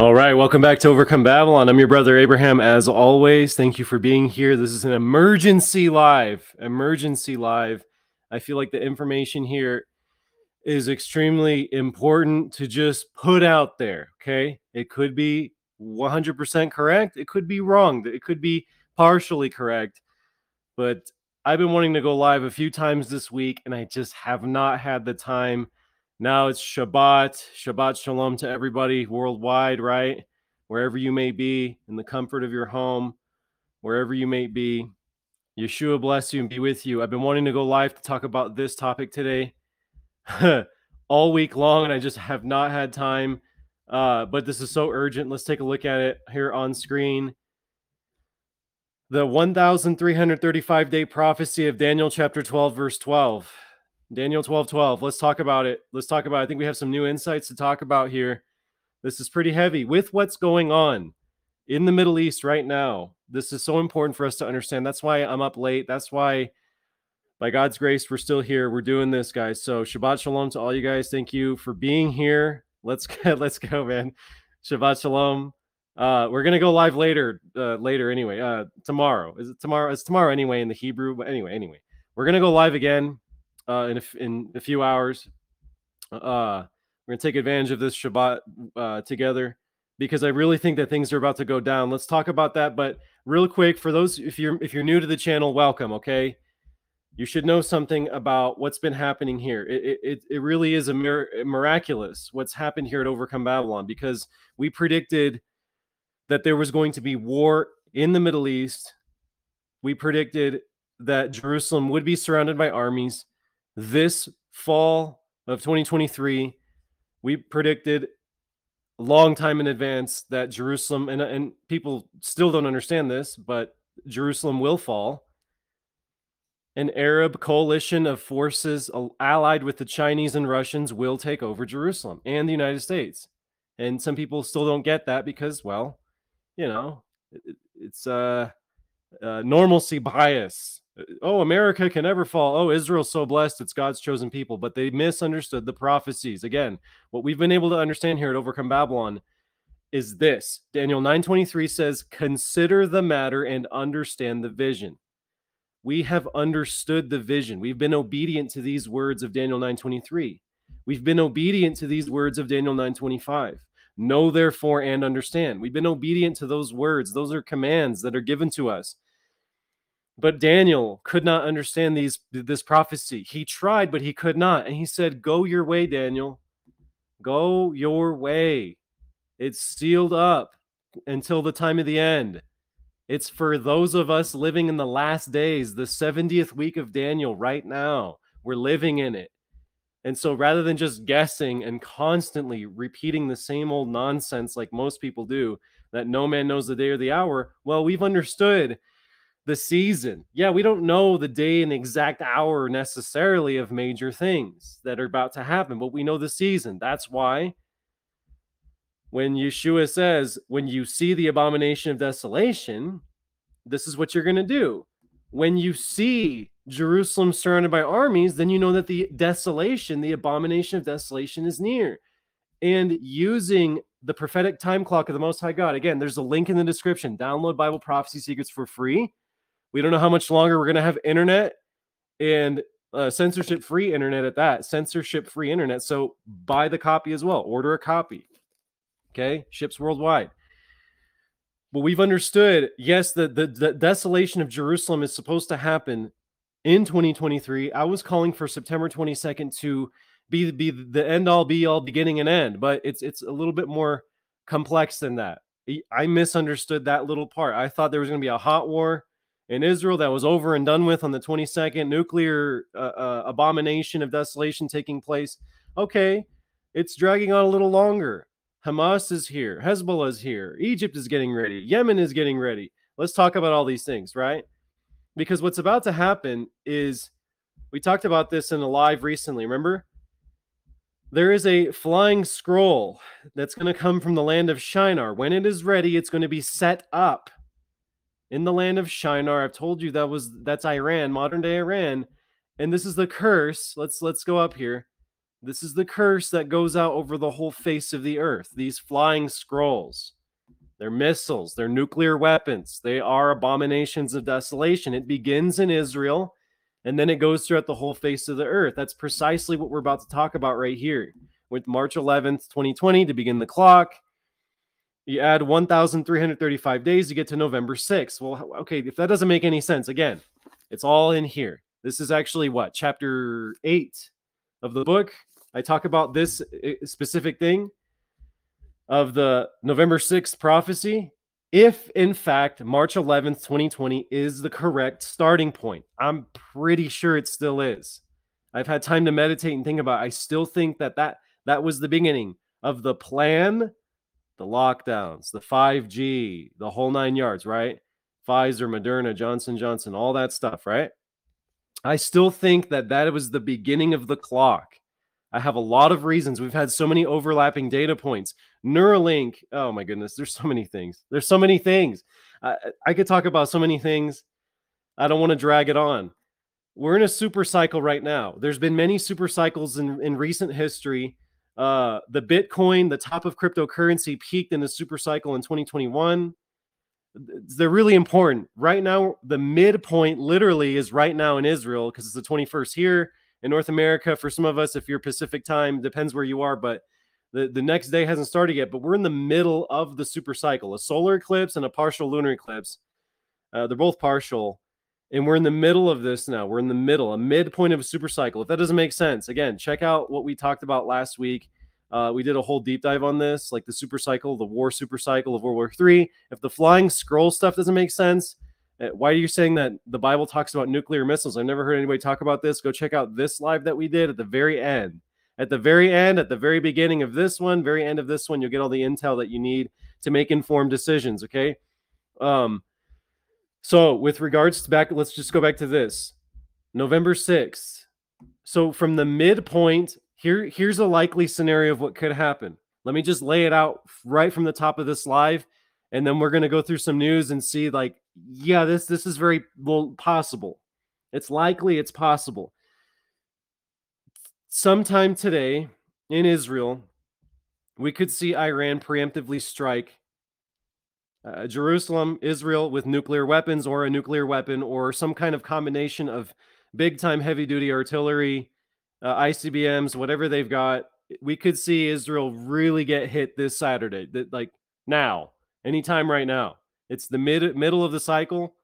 All right, welcome back to Overcome Babylon. I'm your brother Abraham, as always. Thank you for being here. This is an emergency live. Emergency live. I feel like the information here is extremely important to just put out there. Okay. It could be 100% correct, it could be wrong, it could be partially correct. But I've been wanting to go live a few times this week, and I just have not had the time now it's Shabbat. Shabbat Shalom to everybody worldwide, right? Wherever you may be, in the comfort of your home, wherever you may be. Yeshua bless you and be with you. I've been wanting to go live to talk about this topic today all week long, and I just have not had time. Uh, but this is so urgent. Let's take a look at it here on screen. The 1335 day prophecy of Daniel, chapter 12, verse 12. Daniel 12 12. Let's talk about it. Let's talk about it. I think we have some new insights to talk about here. This is pretty heavy with what's going on in the Middle East right now. This is so important for us to understand. That's why I'm up late. That's why, by God's grace, we're still here. We're doing this, guys. So Shabbat Shalom to all you guys. Thank you for being here. Let's get, let's go, man. Shabbat Shalom. Uh, we're gonna go live later. Uh, later anyway. Uh, tomorrow is it tomorrow? It's tomorrow anyway in the Hebrew. But anyway, anyway, we're gonna go live again uh, in a, in a few hours. Uh, we're gonna take advantage of this Shabbat uh, together because I really think that things are about to go down. Let's talk about that. But real quick, for those if you're if you're new to the channel, welcome. Okay, you should know something about what's been happening here. It it, it really is a mir- miraculous what's happened here at Overcome Babylon because we predicted that there was going to be war in the Middle East. We predicted that Jerusalem would be surrounded by armies this fall of 2023, we predicted a long time in advance that Jerusalem and and people still don't understand this, but Jerusalem will fall. An Arab coalition of forces allied with the Chinese and Russians will take over Jerusalem and the United States. And some people still don't get that because, well, you know, it, it's uh, uh, normalcy bias oh, America can never fall. Oh, Israel's so blessed. It's God's chosen people. But they misunderstood the prophecies. Again, what we've been able to understand here at Overcome Babylon is this Daniel 9:23 says, Consider the matter and understand the vision. We have understood the vision. We've been obedient to these words of Daniel 9:23. We've been obedient to these words of Daniel 9:25. Know therefore and understand. We've been obedient to those words. Those are commands that are given to us. But Daniel could not understand these this prophecy. He tried, but he could not. And he said, Go your way, Daniel. Go your way. It's sealed up until the time of the end. It's for those of us living in the last days, the 70th week of Daniel right now. We're living in it. And so rather than just guessing and constantly repeating the same old nonsense like most people do, that no man knows the day or the hour, well, we've understood the season. Yeah, we don't know the day and exact hour necessarily of major things that are about to happen, but we know the season. That's why when Yeshua says, when you see the abomination of desolation, this is what you're going to do. When you see Jerusalem surrounded by armies, then you know that the desolation, the abomination of desolation is near. And using the prophetic time clock of the Most High God, again, there's a link in the description. Download Bible Prophecy Secrets for free we don't know how much longer we're going to have internet and uh, censorship free internet at that, censorship free internet. So buy the copy as well, order a copy. Okay, ships worldwide. But we've understood, yes, the, the, the desolation of Jerusalem is supposed to happen in 2023. I was calling for September 22nd to be be the end all be all beginning and end, but it's it's a little bit more complex than that. I misunderstood that little part. I thought there was going to be a hot war in Israel that was over and done with on the 22nd, nuclear uh, uh, abomination of desolation taking place. Okay, it's dragging on a little longer. Hamas is here, Hezbollah is here, Egypt is getting ready, Yemen is getting ready. Let's talk about all these things, right? Because what's about to happen is we talked about this in a live recently, remember? There is a flying scroll that's going to come from the land of Shinar. When it is ready, it's going to be set up in the land of Shinar. I've told you that was that's Iran, modern day Iran. And this is the curse. Let's let's go up here. This is the curse that goes out over the whole face of the earth. These flying scrolls, they're missiles, they're nuclear weapons, they are abominations of desolation. It begins in Israel and then it goes throughout the whole face of the earth. That's precisely what we're about to talk about right here with March 11th, 2020 to begin the clock. You add 1,335 days, you get to November 6th. Well, okay, if that doesn't make any sense, again, it's all in here. This is actually what, chapter 8 of the book? I talk about this eh, specific thing of the November 6th prophecy. If in fact March 11th, 2020 is the correct starting point, I'm pretty sure it still is. I've had time to meditate and think about. It. I still think that that that was the beginning of the plan, the lockdowns, the 5G, the whole nine yards, right? Pfizer, Moderna, Johnson Johnson, all that stuff, right? I still think that that was the beginning of the clock. I have a lot of reasons. We've had so many overlapping data points. Neuralink, oh my goodness, there's so many things. There's so many things. I, I could talk about so many things. I don't want to drag it on. We're in a super cycle right now. There's been many super cycles in, in recent history. Uh, the Bitcoin, the top of cryptocurrency, peaked in the super cycle in 2021. They're really important. Right now, the midpoint literally is right now in Israel because it's the 21st here in North America. For some of us, if you're Pacific time, depends where you are, but the, the next day hasn't started yet. But we're in the middle of the super cycle, a solar eclipse and a partial lunar eclipse. Uh, they're both partial. And we're in the middle of this now. We're in the middle, a midpoint of a super cycle. If that doesn't make sense, again, check out what we talked about last week. Uh, we did a whole deep dive on this, like the super cycle, the war super cycle of World War Three. If the flying scroll stuff doesn't make sense, uh, why are you saying that the Bible talks about nuclear missiles? I've never heard anybody talk about this. Go check out this live that we did at the very end. At the very end, at the very beginning of this one, very end of this one, you'll get all the intel that you need to make informed decisions. Okay. Um, so with regards to back, let's just go back to this. November 6th. So from the midpoint, here, here's a likely scenario of what could happen. Let me just lay it out right from the top of this live and then we're going to go through some news and see like yeah this this is very well possible it's likely it's possible sometime today in israel we could see iran preemptively strike uh, jerusalem israel with nuclear weapons or a nuclear weapon or some kind of combination of big time heavy duty artillery uh, icbms whatever they've got we could see israel really get hit this saturday that like now anytime right now. It's the mid middle of the cycle,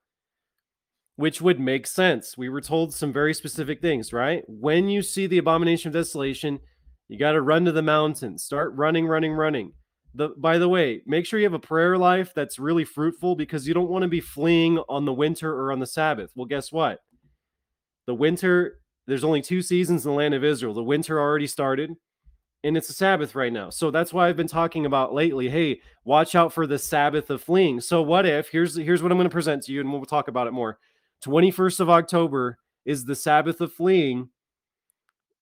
which would make sense. We were told some very specific things, right? When you see the abomination of desolation, you got to run to the mountains. Start running, running, running. The by the way, make sure you have a prayer life that's really fruitful because you don't want to be fleeing on the winter or on the Sabbath. Well, guess what? The winter, there's only two seasons in the land of Israel. The winter already started and it's a Sabbath right now. So that's why I've been talking about lately. Hey, watch out for the Sabbath of fleeing. So what if here's here's what I'm going to present to you, and we'll talk about it more. 21st of October is the Sabbath of fleeing.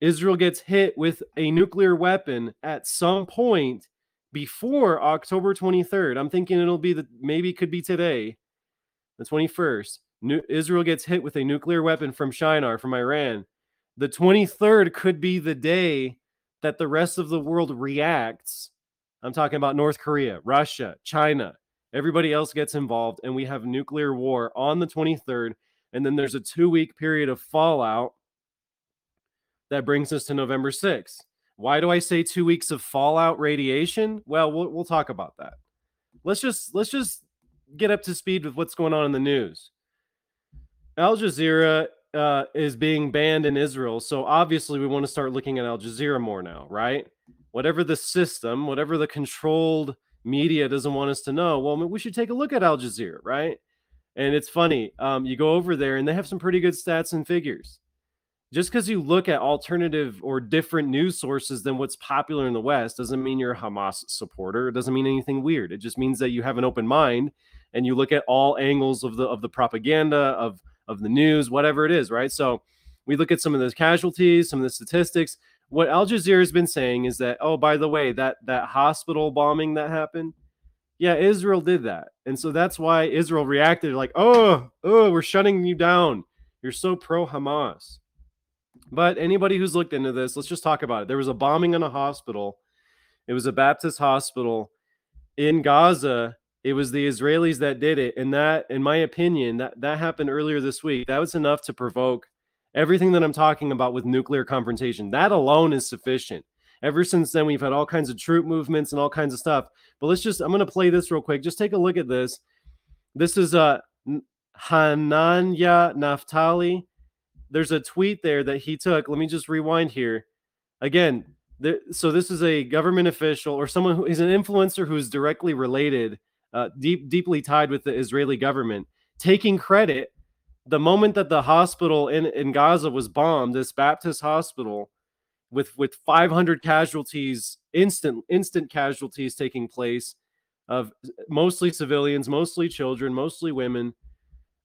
Israel gets hit with a nuclear weapon at some point before October 23rd. I'm thinking it'll be the maybe could be today, the 21st. New, Israel gets hit with a nuclear weapon from Shinar, from Iran. The 23rd could be the day that the rest of the world reacts. I'm talking about North Korea, Russia, China, everybody else gets involved, and we have nuclear war on the 23rd. And then there's a two week period of fallout that brings us to November 6th. Why do I say two weeks of fallout radiation? Well, we'll, we'll talk about that. Let's just let's just get up to speed with what's going on in the news. Al Jazeera uh, is being banned in Israel. So obviously, we want to start looking at Al Jazeera more now, right? Whatever the system, whatever the controlled media doesn't want us to know, well, we should take a look at Al Jazeera, right? And it's funny, um, you go over there and they have some pretty good stats and figures. Just because you look at alternative or different news sources than what's popular in the West doesn't mean you're a Hamas supporter. It doesn't mean anything weird. It just means that you have an open mind and you look at all angles of the of the propaganda of of the news, whatever it is, right? So we look at some of those casualties, some of the statistics. What Al Jazeera has been saying is that, oh, by the way, that that hospital bombing that happened, yeah, Israel did that, and so that's why Israel reacted like, oh, oh, we're shutting you down. You're so pro Hamas. But anybody who's looked into this, let's just talk about it. There was a bombing in a hospital. It was a Baptist hospital in Gaza. It was the Israelis that did it, and that, in my opinion, that that happened earlier this week. That was enough to provoke everything that I'm talking about with nuclear confrontation. That alone is sufficient. Ever since then, we've had all kinds of troop movements and all kinds of stuff. But let's just, I'm going to play this real quick. Just take a look at this. This is uh, Hananya Naftali. There's a tweet there that he took. Let me just rewind here. Again, so this is a government official or someone who is an influencer who's directly related, uh, deep, deeply tied with the Israeli government, taking credit the moment that the hospital in, in Gaza was bombed, this Baptist hospital with with 500 casualties, instant instant casualties taking place of mostly civilians, mostly children, mostly women.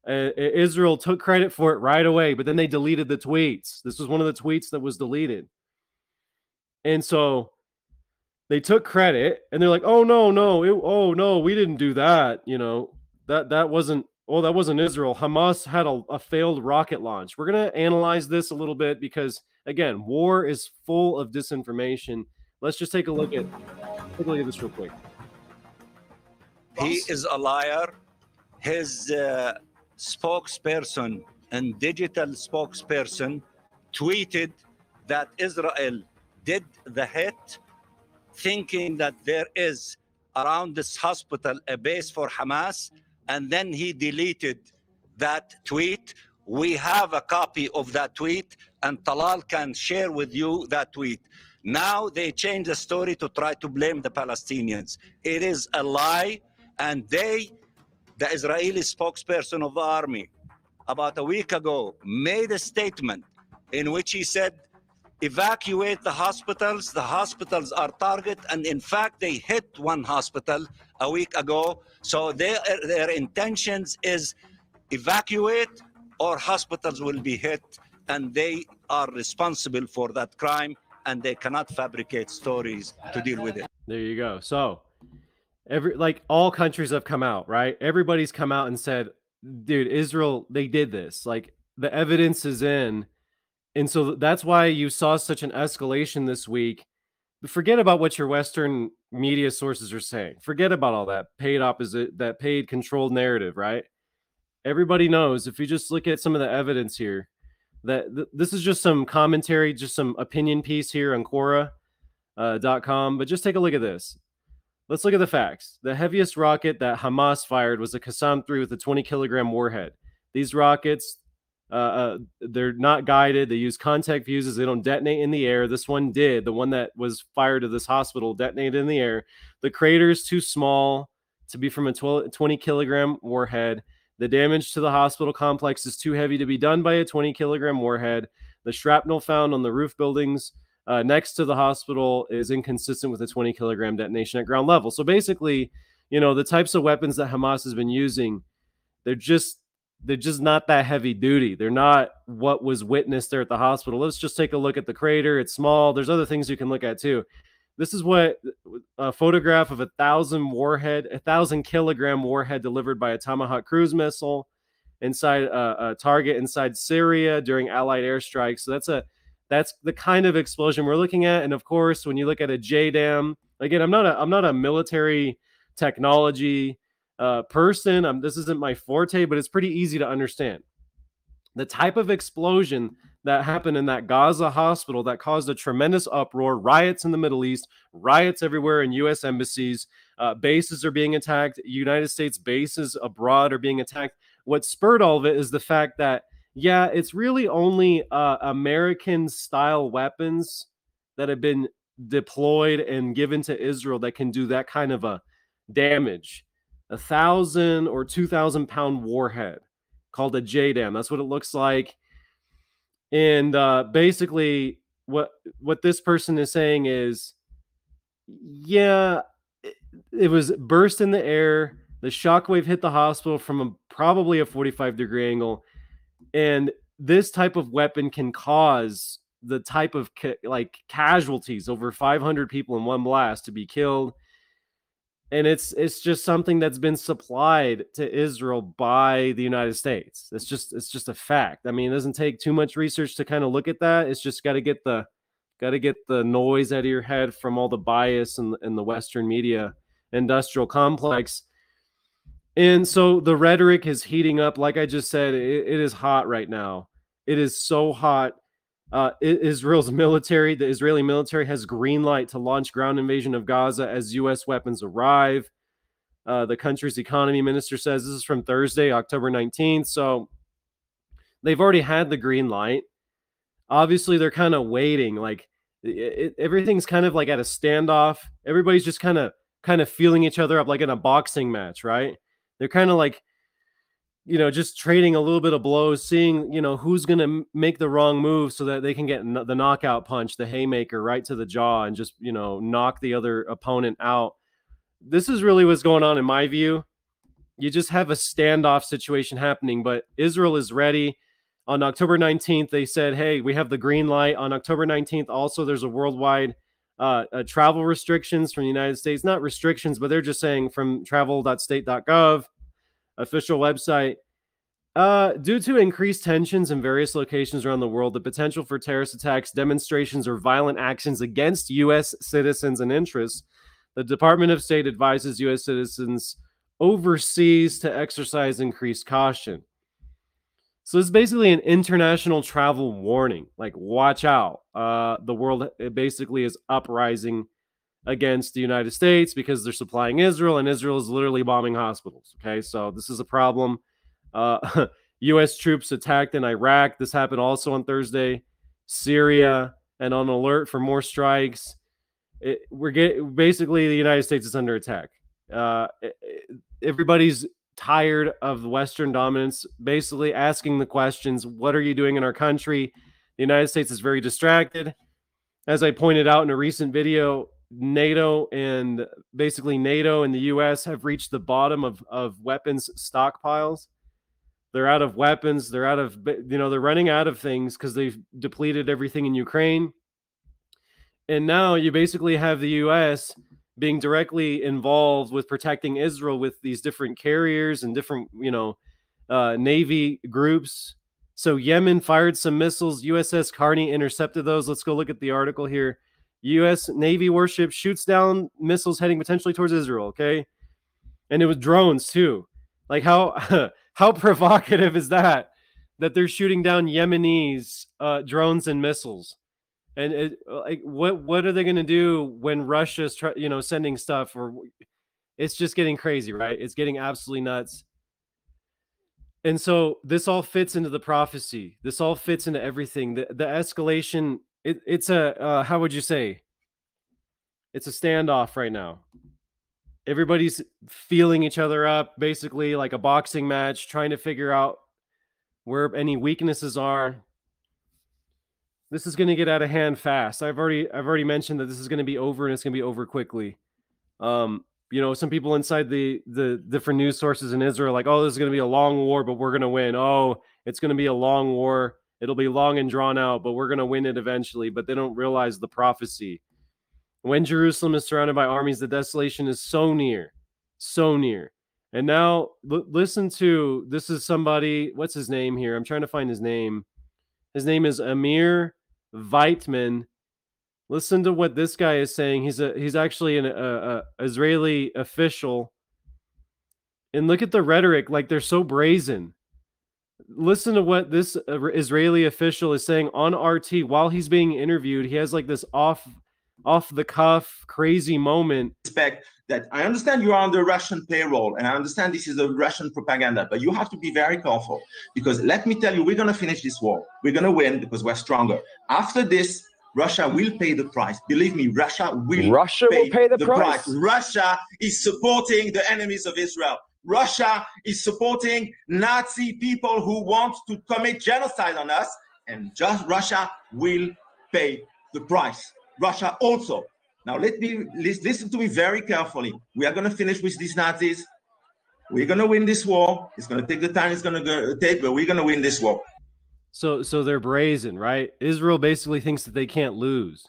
Uh, Israel took credit for it right away, but then they deleted the tweets. This was one of the tweets that was deleted. And so they took credit and they're like, "Oh no, no. It, oh no, we didn't do that, you know. That that wasn't Oh, that wasn't Israel. Hamas had a, a failed rocket launch. We're going to analyze this a little bit because, again, war is full of disinformation. Let's just take a look at take a look at this real quick. He is a liar. His uh, spokesperson and digital spokesperson tweeted that Israel did the hit, thinking that there is around this hospital a base for Hamas and then he deleted that tweet. We have a copy of that tweet, and Talal can share with you that tweet. Now they change the story to try to blame the Palestinians. It is a lie, and they, the Israeli spokesperson of the army, about a week ago, made a statement in which he said evacuate the hospitals. The hospitals are target, and in fact, they hit one hospital a week ago. So their their intentions is evacuate or hospitals will be hit, and they are responsible for that crime, and they cannot fabricate stories to deal with it. There you go. So every like all countries have come out, right? Everybody's come out and said, dude, Israel, they did this. Like the evidence is in and so that's why you saw such an escalation this week. Forget about what your Western media sources are saying. Forget about all that paid opposite, that paid controlled narrative, right? Everybody knows if you just look at some of the evidence here, that th- this is just some commentary, just some opinion piece here on Quora.com. Uh, .com, but just take a look at this. Let's look at the facts. The heaviest rocket that Hamas fired was a Qassam 3 with a 20 kilogram warhead. These rockets, uh, uh, they're not guided. They use contact fuses. They don't detonate in the air. This one did. The one that was fired to this hospital detonated in the air. The crater is too small to be from a 12, 20 kilogram warhead. The damage to the hospital complex is too heavy to be done by a 20 kilogram warhead. The shrapnel found on the roof buildings uh, next to the hospital is inconsistent with a 20 kilogram detonation at ground level. So basically, you know, the types of weapons that Hamas has been using, they're just they're just not that heavy duty. They're not what was witnessed there at the hospital. Let's just take a look at the crater. It's small. There's other things you can look at too. This is what a photograph of a thousand warhead, a thousand kilogram warhead delivered by a Tomahawk cruise missile inside a, a target inside Syria during Allied airstrikes. So that's a that's the kind of explosion we're looking at. And of course, when you look at a JDAM, again, I'm not a I'm not a military technology uh, person. Um, this isn't my forte, but it's pretty easy to understand. The type of explosion that happened in that Gaza hospital that caused a tremendous uproar, riots in the Middle East, riots everywhere in U.S. embassies, uh, bases are being attacked, United States bases abroad are being attacked. What spurred all of it is the fact that, yeah, it's really only uh, American style weapons that have been deployed and given to Israel that can do that kind of a damage a thousand or two thousand pound warhead called a JDAM. That's what it looks like. And uh, basically, what what this person is saying is, yeah, it, it was burst in the air. The shockwave hit the hospital from a, probably a 45 degree angle, and this type of weapon can cause the type of ca- like casualties over 500 people in one blast to be killed and it's it's just something that's been supplied to Israel by the United States. It's just it's just a fact. I mean, it doesn't take too much research to kind of look at that. It's just got to get the got to get the noise out of your head from all the bias in, in the Western media industrial complex. And so the rhetoric is heating up. Like I just said, it, it is hot right now. It is so hot. Uh, Israel's military, the Israeli military, has green light to launch ground invasion of Gaza as U.S. weapons arrive. Uh, the country's economy minister says this is from Thursday, October 19th. So they've already had the green light. Obviously, they're kind of waiting. Like it, it, everything's kind of like at a standoff. Everybody's just kind of kind of feeling each other up, like in a boxing match, right? They're kind of like you know, just trading a little bit of blows, seeing, you know, who's going to make the wrong move so that they can get the knockout punch, the haymaker right to the jaw and just, you know, knock the other opponent out. This is really what's going on in my view. You just have a standoff situation happening, but Israel is ready. On October 19th, they said, hey, we have the green light. On October 19th, also, there's a worldwide uh, uh, travel restrictions from the United States. Not restrictions, but they're just saying from travel.state.gov official website. Uh, due to increased tensions in various locations around the world, the potential for terrorist attacks, demonstrations, or violent actions against U.S. citizens and interests, the Department of State advises U.S. citizens overseas to exercise increased caution. So it's basically an international travel warning. Like, watch out. Uh, the world basically is uprising against the United States because they're supplying Israel, and Israel is literally bombing hospitals. Okay, so this is a problem. Uh, U.S. troops attacked in Iraq. This happened also on Thursday. Syria and on alert for more strikes. It, we're getting basically the United States is under attack. Uh, everybody's tired of Western dominance, basically asking the questions What are you doing in our country? The United States is very distracted. As I pointed out in a recent video, NATO and basically NATO and the US have reached the bottom of, of weapons stockpiles. They're out of weapons. They're out of, you know, they're running out of things because they've depleted everything in Ukraine. And now you basically have the US being directly involved with protecting Israel with these different carriers and different, you know, uh, Navy groups. So Yemen fired some missiles. USS Carney intercepted those. Let's go look at the article here. U.S. Navy warship shoots down missiles heading potentially towards Israel. Okay, and it was drones too. Like how how provocative is that? That they're shooting down Yemenis uh, drones and missiles, and it, like what what are they going to do when Russia's try, you know sending stuff or it's just getting crazy, right? It's getting absolutely nuts. And so this all fits into the prophecy. This all fits into everything. The the escalation it, it's a uh, how would you say? It's a standoff right now. Everybody's feeling each other up, basically like a boxing match, trying to figure out where any weaknesses are. This is going to get out of hand fast. I've already I've already mentioned that this is going to be over and it's going to be over quickly. Um, you know, some people inside the the different news sources in Israel like, "Oh, this is going to be a long war, but we're going to win." Oh, it's going to be a long war It'll be long and drawn out, but we're going to win it eventually. But they don't realize the prophecy. When Jerusalem is surrounded by armies, the desolation is so near, so near. And now l- listen to this is somebody, what's his name here? I'm trying to find his name. His name is Amir Weitman. Listen to what this guy is saying. He's a he's actually an a, a Israeli official. And look at the rhetoric, like they're so brazen listen to what this uh, Israeli official is saying on RT while he's being interviewed. He has like this off off the cuff crazy moment. Respect that I understand you are on the Russian payroll and I understand this is a Russian propaganda, but you have to be very careful because let me tell you, we're going to finish this war. We're going to win because we're stronger. After this, Russia will pay the price. Believe me, Russia will. Russia pay will pay the, the price. price. Russia is supporting the enemies of Israel. Russia is supporting Nazi people who want to commit genocide on us, and just Russia will pay the price. Russia also. Now, let me listen to me very carefully. We are going to finish with these Nazis. We're going to win this war. It's going to take the time it's going to take, but we're going to win this war. So, so they're brazen, right? Israel basically thinks that they can't lose.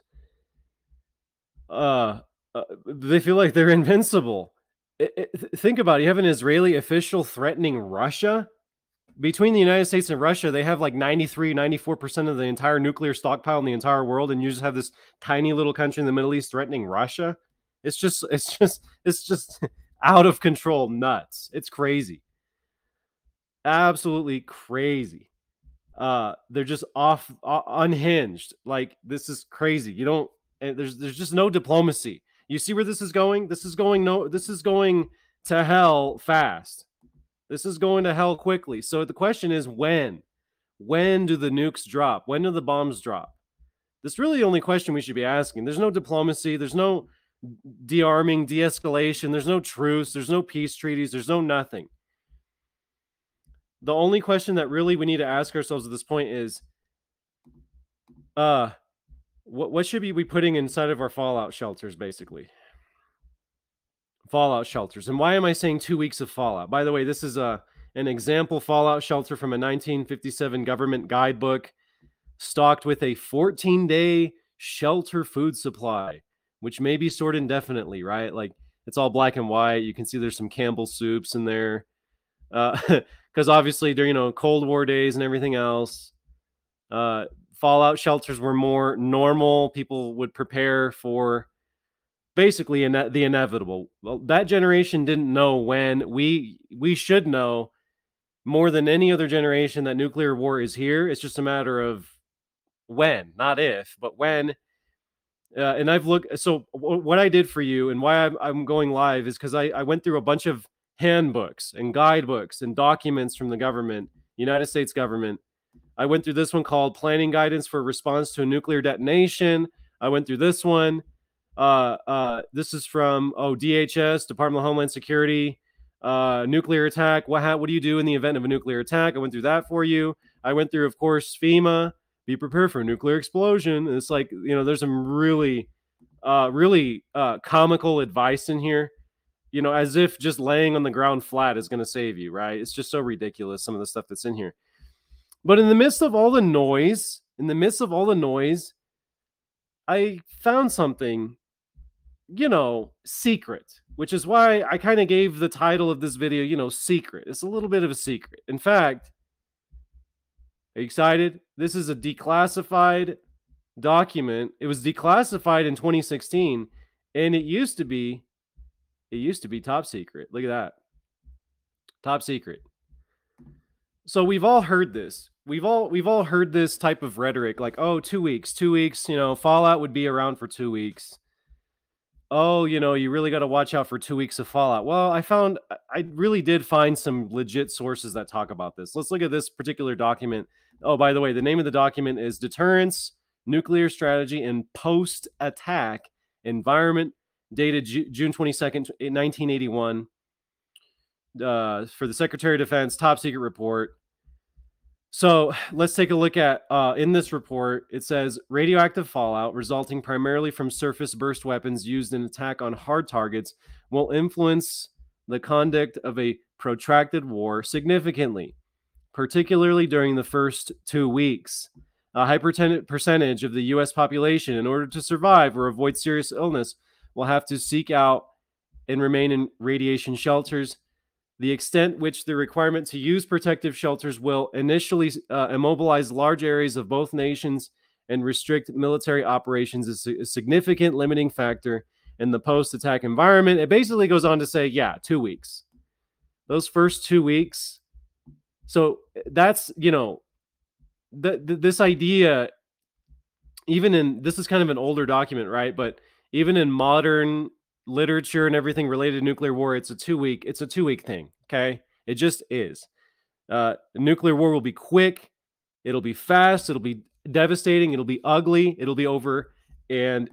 Uh, uh they feel like they're invincible it, it, think about it. You have an Israeli official threatening Russia. Between the United States and Russia, they have like 93, 94% of the entire nuclear stockpile in the entire world. And you just have this tiny little country in the Middle East threatening Russia. It's just, it's just, it's just out of control nuts. It's crazy. Absolutely crazy. Uh, they're just off, uh, unhinged. Like this is crazy. You don't, and there's, there's just no diplomacy. You see where this is going? This is going no this is going to hell fast. This is going to hell quickly. So the question is when? When do the nukes drop? When do the bombs drop? This really the only question we should be asking. There's no diplomacy, there's no de-arming, de-escalation, there's no truce, there's no peace treaties, there's no nothing. The only question that really we need to ask ourselves at this point is uh what what should we be putting inside of our fallout shelters basically fallout shelters. And why am i saying two weeks of fallout? By the way this is a an example fallout shelter from a 1957 government guidebook stocked with a 14 day shelter food supply which may be stored indefinitely right? Like it's all black and white. You can see there's some campbell soups in there. Because uh, obviously during you know cold war days and everything else uh, fallout shelters were more normal. People would prepare for basically the inevitable. Well, that generation didn't know when. We we should know more than any other generation that nuclear war is here. It's just a matter of when, not if, but when. Uh, and I've looked. So w- what I did for you and why I'm, I'm going live is because I, I went through a bunch of handbooks and guidebooks and documents from the government, United States government, I went through this one called Planning Guidance for Response to a Nuclear Detonation. I went through this one. Uh, uh, this is from oh DHS, Department of Homeland Security. Uh, nuclear attack. What what do you do in the event of a nuclear attack? I went through that for you. I went through, of course, FEMA. Be prepared for a nuclear explosion. And it's like you know, there's some really, uh, really uh, comical advice in here. You know, as if just laying on the ground flat is going to save you, right? It's just so ridiculous. Some of the stuff that's in here. But in the midst of all the noise, in the midst of all the noise, I found something, you know, secret, which is why I kind of gave the title of this video, you know, secret. It's a little bit of a secret. In fact, are you excited? This is a declassified document. It was declassified in 2016 and it used to be it used to be top secret. Look at that. Top secret so we've all heard this we've all we've all heard this type of rhetoric like oh two weeks two weeks you know fallout would be around for two weeks oh you know you really got to watch out for two weeks of fallout. Well i found i really did find some legit sources that talk about this. Let's look at this particular document. Oh by the way the name of the document is deterrence nuclear strategy and post attack environment dated Ju- june 22nd 1981 uh, for the Secretary of Defense top secret report. So let's take a look at uh, in this report. It says radioactive fallout resulting primarily from surface burst weapons used in attack on hard targets will influence the conduct of a protracted war significantly, particularly during the first two weeks. A high percentage of the U.S. population, in order to survive or avoid serious illness, will have to seek out and remain in radiation shelters the extent which the requirement to use protective shelters will initially uh, immobilize large areas of both nations and restrict military operations is a significant limiting factor in the post attack environment. It basically goes on to say, yeah, two weeks. Those first two weeks. So that's, you know, this idea, even in this is kind of an older document, right? But even in modern literature and everything related to nuclear war, it's a two week, it's a two week thing. Okay. It just is. Uh, nuclear war will be quick. It'll be fast. It'll be devastating. It'll be ugly. It'll be over. And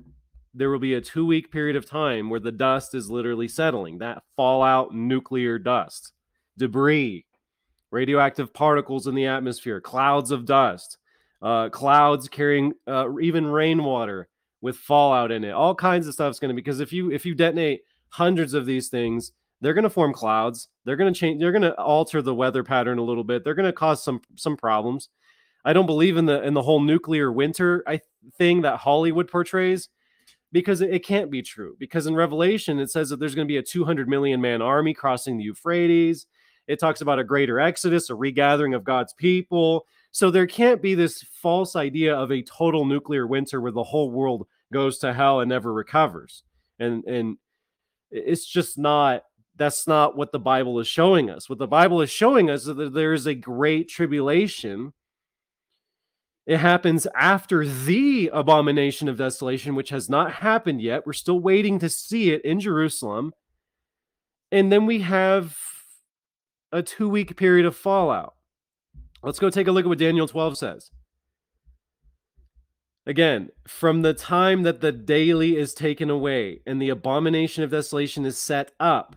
there will be a two week period of time where the dust is literally settling that fallout nuclear dust, debris, radioactive particles in the atmosphere, clouds of dust, uh, clouds carrying uh, even rainwater with fallout in it. All kinds of stuff is going to be because if you if you detonate hundreds of these things, they're going to form clouds. They're going to change. They're going to alter the weather pattern a little bit. They're going to cause some some problems. I don't believe in the in the whole nuclear winter I thing that Hollywood portrays because it can't be true. Because in Revelation, it says that there's going to be a 200 million man army crossing the Euphrates. It talks about a greater exodus, a regathering of God's people. So there can't be this false idea of a total nuclear winter where the whole world goes to hell and never recovers. And and it's just not that's not what the Bible is showing us. What the Bible is showing us is that there is a great tribulation. It happens after the abomination of desolation, which has not happened yet. We're still waiting to see it in Jerusalem. And then we have a two week period of fallout. Let's go take a look at what Daniel 12 says. Again, from the time that the daily is taken away and the abomination of desolation is set up,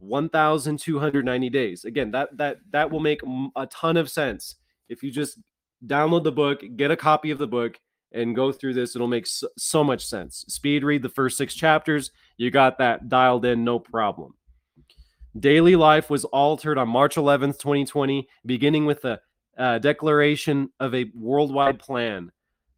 1290 days. Again, that that that will make a ton of sense if you just download the book, get a copy of the book and go through this. It'll make so, so much sense. Speed read the first 6 chapters, you got that dialed in no problem. Daily life was altered on March 11th, 2020, beginning with the uh, declaration of a worldwide plan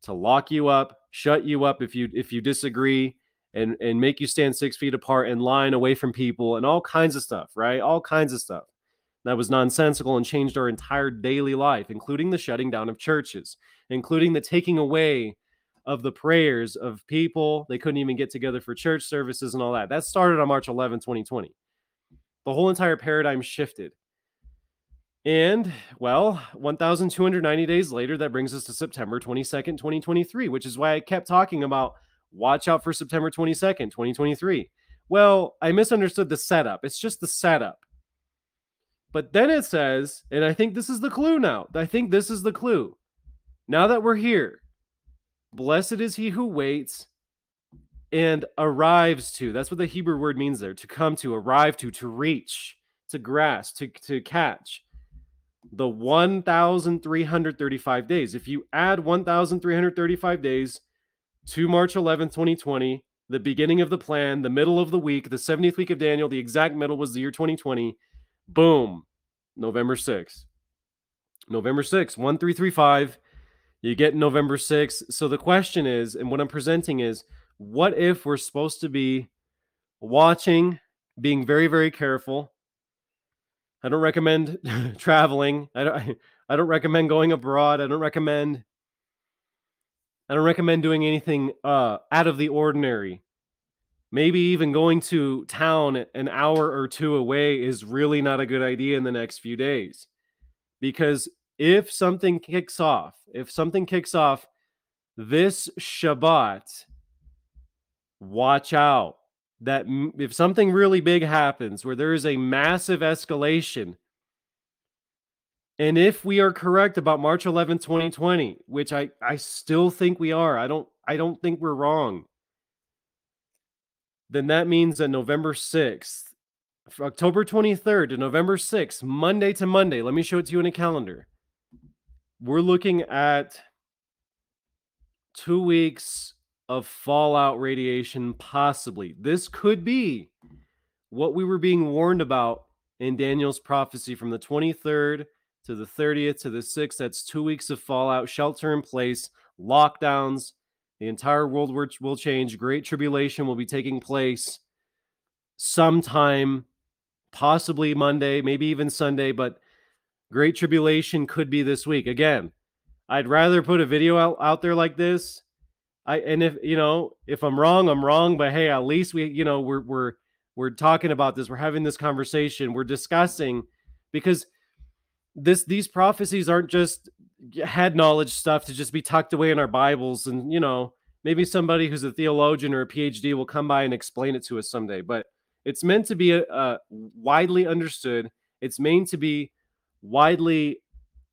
to lock you up, shut you up if you if you disagree, and and make you stand six feet apart in line away from people and all kinds of stuff, right? All kinds of stuff that was nonsensical and changed our entire daily life, including the shutting down of churches, including the taking away of the prayers of people. They couldn't even get together for church services and all that. That started on March 11, 2020. The whole entire paradigm shifted. And well, 1,290 days later, that brings us to September 22nd, 2023, which is why I kept talking about watch out for September 22nd, 2023. Well, I misunderstood the setup. It's just the setup. But then it says, and I think this is the clue now. I think this is the clue. Now that we're here, blessed is he who waits and arrives to. That's what the Hebrew word means there to come to, arrive to, to reach, to grasp, to, to catch the 1,335 days. If you add 1,335 days to March 11th, 2020, the beginning of the plan, the middle of the week, the 70th week of Daniel, the exact middle was the year 2020. Boom, November 6th. November 6th, 1335. You get November 6th. So the question is, and what I'm presenting is, what if we're supposed to be watching, being very, very careful, I don't recommend traveling. I don't I don't recommend going abroad. I don't recommend I don't recommend doing anything uh out of the ordinary. Maybe even going to town an hour or two away is really not a good idea in the next few days. Because if something kicks off, if something kicks off this Shabbat, watch out that if something really big happens where there is a massive escalation and if we are correct about March 11, 2020, which I I still think we are. I don't I don't think we're wrong. Then that means that November 6th, October 23rd to November 6th, Monday to Monday. Let me show it to you in a calendar. We're looking at 2 weeks of fallout radiation, possibly. This could be what we were being warned about in Daniel's prophecy from the 23rd to the 30th to the 6th. That's two weeks of fallout, shelter in place, lockdowns. The entire world will change. Great tribulation will be taking place sometime, possibly Monday, maybe even Sunday, but great tribulation could be this week. Again, I'd rather put a video out, out there like this I and if you know if I'm wrong, I'm wrong. But hey, at least we you know we're we're we're talking about this. We're having this conversation. We're discussing because this these prophecies aren't just head knowledge stuff to just be tucked away in our Bibles. And you know maybe somebody who's a theologian or a PhD will come by and explain it to us someday. But it's meant to be uh, widely understood. It's meant to be widely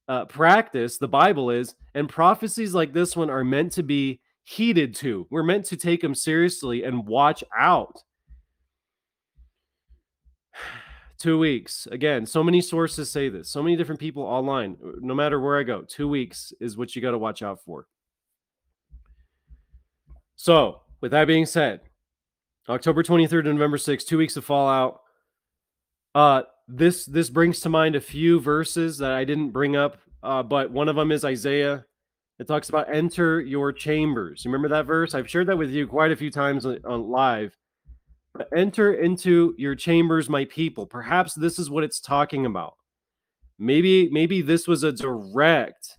uh, practiced. The Bible is, and prophecies like this one are meant to be heeded to. We're meant to take them seriously and watch out. Two weeks. Again, so many sources say this. So many different people online. Uh, no matter where I go, two weeks is what you got to watch out for. So, with that being said, October 23rd to November 6th, two weeks of fallout. Uh, this this brings to mind a few verses that I didn't bring up, uh, but one of them is Isaiah It talks about enter your chambers. You remember that verse? I've shared that with you quite a few times on, on live. But enter into your chambers, my people. Perhaps this is what it's talking about. Maybe, maybe this was a direct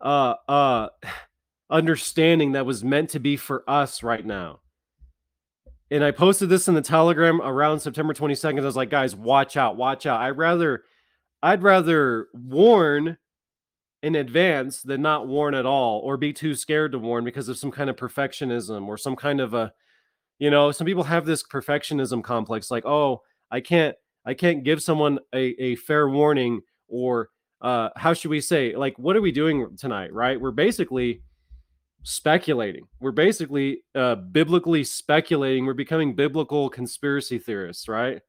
uh uh understanding that was meant to be for us right now. And I posted this in the Telegram around September 22nd. I was like, guys, watch out, watch out. I'd rather I'd rather warn in advance than not warn at all or be too scared to warn because of some kind of perfectionism or some kind of a you know, some people have this perfectionism complex like, "Oh, I can't I can't give someone a a fair warning or uh how should we say? Like what are we doing tonight right? We're basically speculating. We're basically uh biblically speculating. We're becoming biblical conspiracy theorists right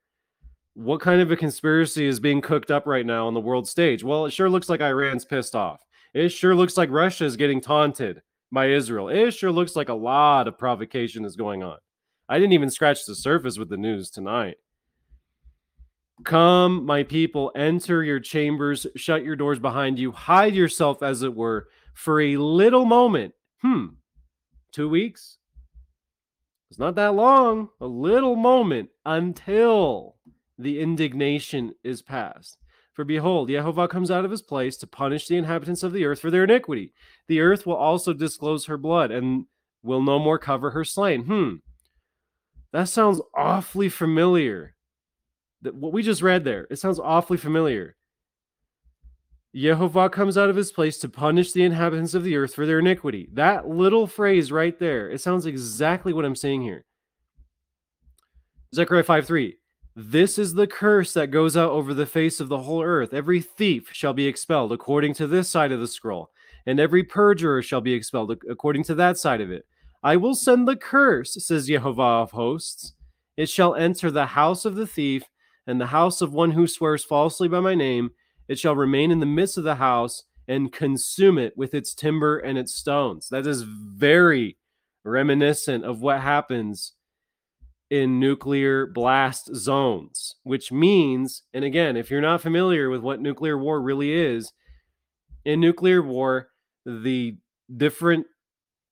what kind of a conspiracy is being cooked up right now on the world stage? Well it sure looks like iran's pissed off. It sure looks like russia is getting taunted by israel. It sure looks like a lot of provocation is going on. I didn't even scratch the surface with the news tonight. Come, my people, enter your chambers, shut your doors behind you, hide yourself, as it were, for a little moment. Hmm, two weeks? It's not that long, a little moment until the indignation is past. For behold, Yehovah comes out of his place to punish the inhabitants of the earth for their iniquity. The earth will also disclose her blood and will no more cover her slain. Hmm, that sounds awfully familiar That what we just read there, it sounds awfully familiar. Yehovah comes out of his place to punish the inhabitants of the earth for their iniquity. That little phrase right there, it sounds exactly what I'm saying here. Zechariah 5 3. This is the curse that goes out over the face of the whole earth. Every thief shall be expelled according to this side of the scroll, and every perjurer shall be expelled according to that side of it. I will send the curse, says Jehovah of hosts. It shall enter the house of the thief and the house of one who swears falsely by my name, it shall remain in the midst of the house and consume it with its timber and its stones. That is very reminiscent of what happens in nuclear blast zones, which means, and again, if you're not familiar with what nuclear war really is, in nuclear war, the different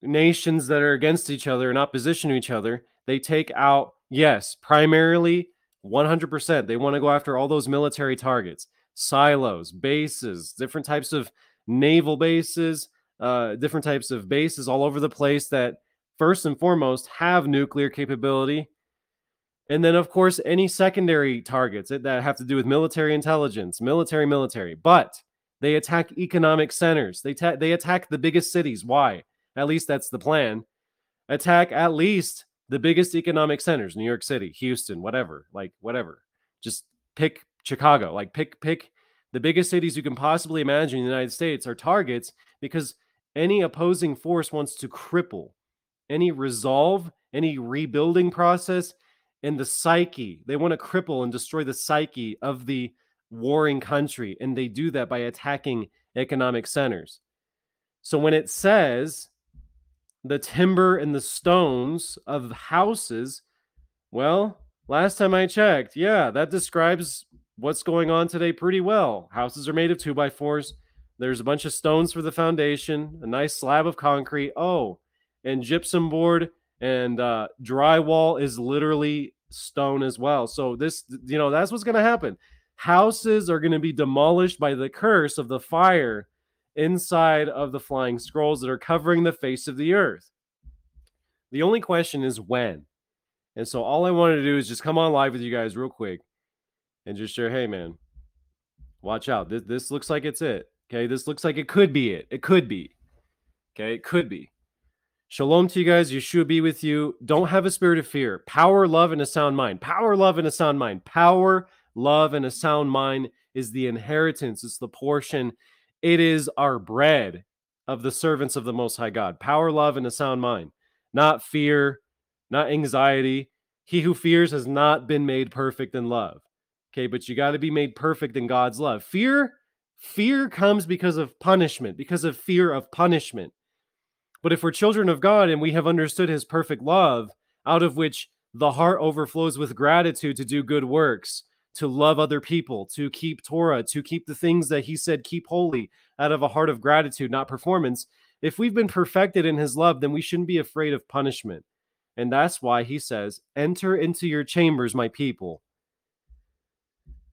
nations that are against each other in opposition to each other, they take out, yes, primarily 100%. They want to go after all those military targets, silos, bases, different types of naval bases, uh, different types of bases all over the place that, first and foremost, have nuclear capability. And then, of course, any secondary targets that have to do with military intelligence, military, military. But they attack economic centers. They, ta- they attack the biggest cities. Why? At least that's the plan. Attack at least the biggest economic centers new york city houston whatever like whatever just pick chicago like pick pick the biggest cities you can possibly imagine in the united states are targets because any opposing force wants to cripple any resolve any rebuilding process in the psyche they want to cripple and destroy the psyche of the warring country and they do that by attacking economic centers so when it says the timber and the stones of houses. Well, last time I checked, yeah, that describes what's going on today pretty well. Houses are made of two by fours. There's a bunch of stones for the foundation, a nice slab of concrete. Oh, and gypsum board and uh, drywall is literally stone as well. So this, you know, that's what's going to happen. Houses are going to be demolished by the curse of the fire inside of the flying scrolls that are covering the face of the earth. The only question is when. And so all I wanted to do is just come on live with you guys real quick and just share, hey man, watch out. This this looks like it's it. Okay. This looks like it could be it. It could be. Okay, it could be. Shalom to you guys. Yeshua be with you. Don't have a spirit of fear. Power, love, and a sound mind. Power, love, and a sound mind. Power, love, and a sound mind is the inheritance. It's the portion it is our bread of the servants of the Most High God. Power, love, and a sound mind, not fear, not anxiety. He who fears has not been made perfect in love. Okay, but you got to be made perfect in God's love. Fear, fear comes because of punishment, because of fear of punishment. But if we're children of God and we have understood his perfect love, out of which the heart overflows with gratitude to do good works, to love other people, to keep Torah, to keep the things that he said keep holy out of a heart of gratitude, not performance. If we've been perfected in his love, then we shouldn't be afraid of punishment. And that's why he says, Enter into your chambers, my people.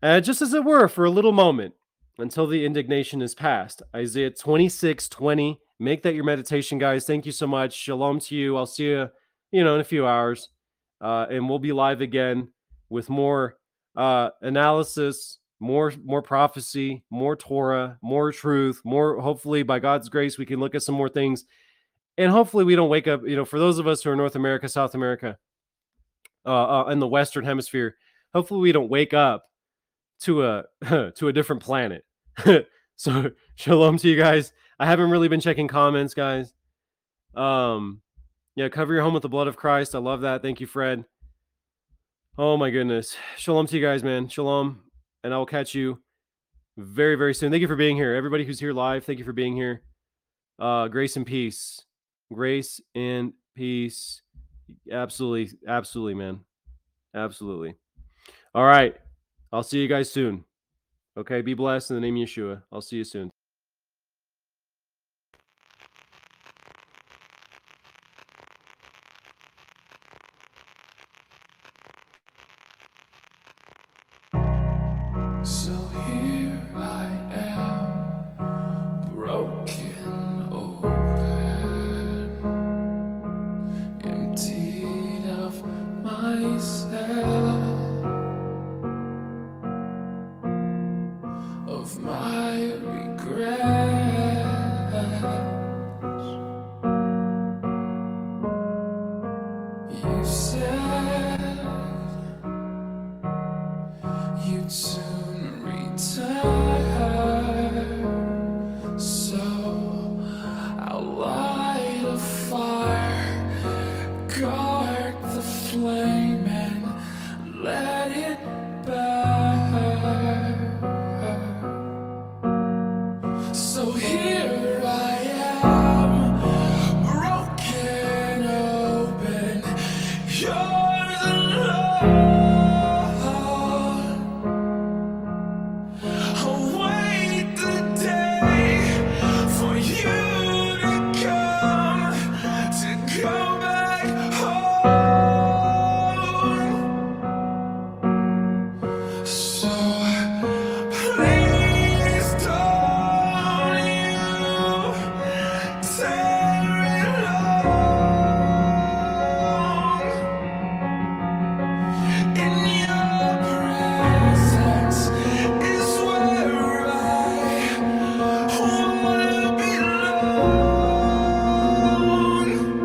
Uh, just as it were, for a little moment, until the indignation is past. Isaiah 26 20. Make that your meditation, guys. Thank you so much. Shalom to you. I'll see you, you know, in a few hours. Uh, and we'll be live again with more uh, analysis, more more prophecy, more Torah, more truth, more. Hopefully, by God's grace, we can look at some more things, and hopefully, we don't wake up. You know, for those of us who are North America, South America, uh, uh in the Western Hemisphere, hopefully, we don't wake up to a to a different planet. so, shalom to you guys. I haven't really been checking comments, guys. Um, yeah, cover your home with the blood of Christ. I love that. Thank you, Fred. Oh my goodness. Shalom to you guys, man. Shalom. And I will catch you very, very soon. Thank you for being here. Everybody who's here live, thank you for being here. Uh, grace and peace. Grace and peace. Absolutely. Absolutely, man. Absolutely. All right. I'll see you guys soon. Okay. Be blessed in the name of Yeshua. I'll see you soon. You'd soon